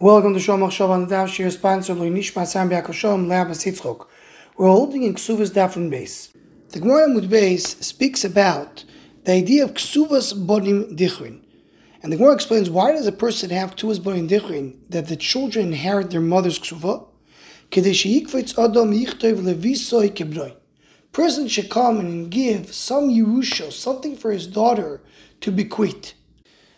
Welcome to Shomach Shov on the Daf Shir sponsor Lo Nishma Sam Biakashom Leab. We're holding in Ksuvas Dafun Base. The Gemara Mud Base speaks about the idea of Ksuvas Bonim Dichrin. And the Gemara explains why does a person have Ksuvas Bonim Dichrin that the children inherit their mother's Ksuva? Person should come and give some Yerusha, something for his daughter to bequeath.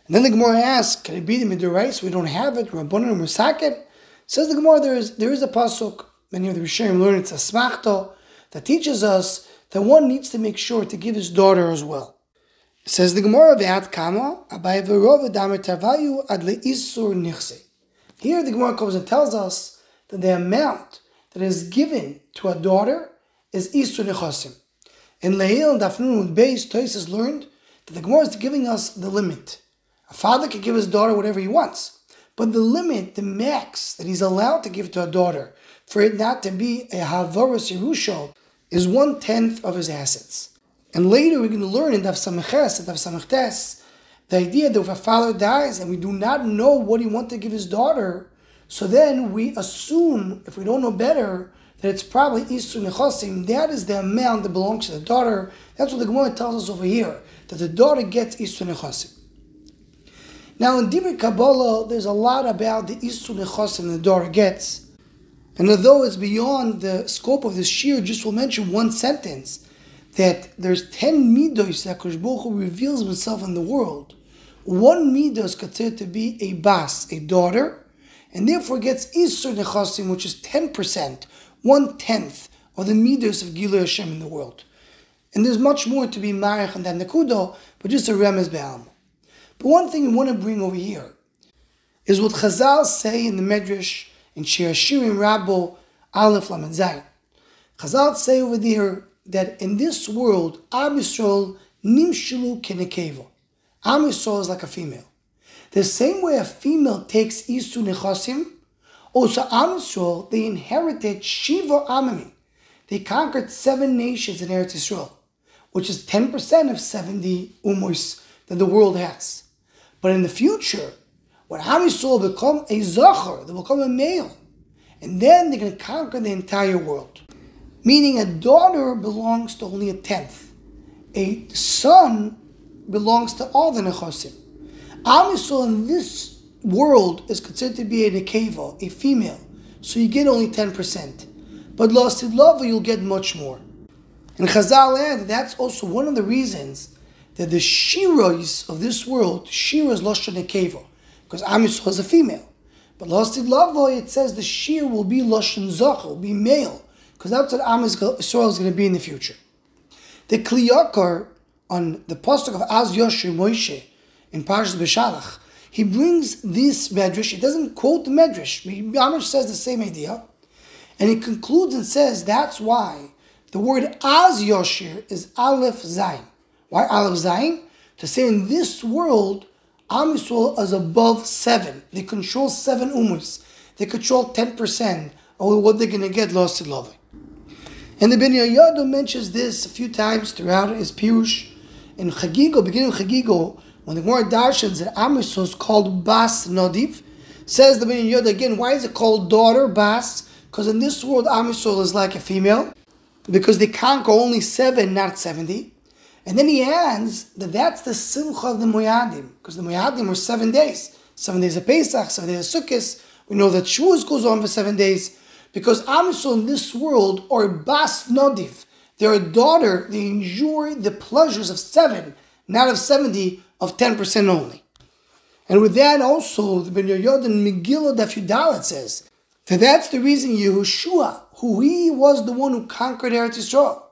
And then the Gemara asks, can it be the Midorais? We don't have it. Rabbanon or Musaket? Says the Gemara, there is, there is a pasuk, many of the Rishonim learn it's a smachto, that teaches us that one needs to make sure to give his daughter as well. says the Gemara, Ve'at kama, abay v'rov tavayu ad le'isur nichse. Here the Gemara comes and tells us that the amount that is given to a daughter is isur nechasim. In Leil Dafnun Beis, Toys learned that the Gemara is giving us the limit. A father can give his daughter whatever he wants, but the limit, the max that he's allowed to give to a daughter, for it not to be a havaras yerusha, is one tenth of his assets. And later we're going to learn in Daf Samiches and Daf Samichtes the idea that if a father dies and we do not know what he wants to give his daughter, so then we assume, if we don't know better, that it's probably Isu Nechosim. That is the amount that belongs to the daughter. That's what the Gemara tells us over here, that the daughter gets Isu Nechosim. Now in Dibur Kabbalah, there's a lot about the Isu Nechosim the daughter gets. And although it's beyond the scope of this shir, just will mention one sentence that there's ten midos that Kosh reveals himself in the world. One midah is considered to be a bas, a daughter, and therefore gets Isur Nechosim, which is 10%, one tenth of the midos of Gilui Hashem in the world. And there's much more to be marich and that nekudo, but just a remez be'alma. But one thing I want to bring over here is what Chazal say in the Medrash in Shir Shirim Rabbo Aleph Lamed Zayin. Chazal say over there that in this world, Am Yisrael nimshulu kenekevo. Am Yisrael is like a female. The same way a female takes Isu Nechasim, also Am Yisrael, they inherited Shiva Amamim. They conquered seven nations in Eretz Yisrael, which is 10% of 70 umos that the world has. But in the future, when Am Yisrael become a Zachar, they will become a male, and then going to conquer the entire world. Meaning a daughter belongs to only a tenth. A son belongs to all the Nechosim. Am in this world is considered to be a Nekeva, a female, so you get only 10%. But Lost in love, you'll get much more. And Chazal add that's also one of the reasons that the shiras of this world, shiras loshan nekeva, because Am Yisrael is a female. But Lostid Lavoy, it says the shir will be loshan zach, will be male, because that's what Am Yisrael is going to be in the future. The Kli Yakar on the pasuk of Az Yoshir Moshe in Parshas Beshalach, he brings this medrash. He doesn't quote the medrash. Amish says the same idea, and he concludes and says that's why the word Az Yoshir is Aleph Zayin. Why Aleph Zayin? To say in this world, Am Yisrael is above seven. They control seven umus. They control 10% of what they're going to get lost in love. And the Ben Yoyado mentions this a few times throughout his Pirush. In Chagigo, beginning of Chagigo, when the Gemara Darshans that Am Yisrael is called Bas Nodiv, says the Ben Yoyado again, why is it called daughter Bas? Because in this world, Am Yisrael is like a female, because they conquer only seven, not 70. And then he adds that that's the simcha of the Moyadim, because the Moyadim were seven days. Seven days of Pesach, seven days of Sukkot. We know that Shavuos goes on for seven days. Because Am Yisrael in this world are Bas Nodiv. They're a daughter, they enjoy the pleasures of seven, not of 70, of 10% only. And with that also, the Ben Yodan Megillah Dafidalet says that that's the reason Yehoshua, who he was the one who conquered Eretz Yisrael,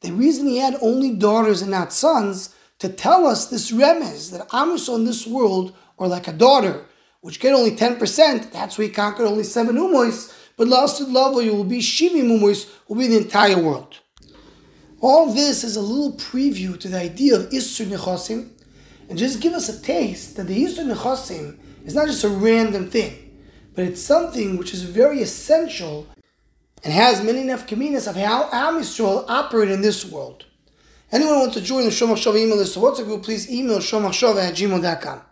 the reason he had only daughters and not sons to tell us this remez that Amos in this world are like a daughter, which get only 10%, that's why he conquered only seven umois, but last level you will be Shivi umois, will be the entire world. All this is a little preview to the idea of Isur Nechosim, and just give us a taste that the Isur Nechosim is not just a random thing, but it's something which is very essential and has many nefkaminas of how Am Yisrael operate in this world. Anyone wants to join the Shomach Shava email list, so WhatsApp group, please email shomachshava at gmail.com.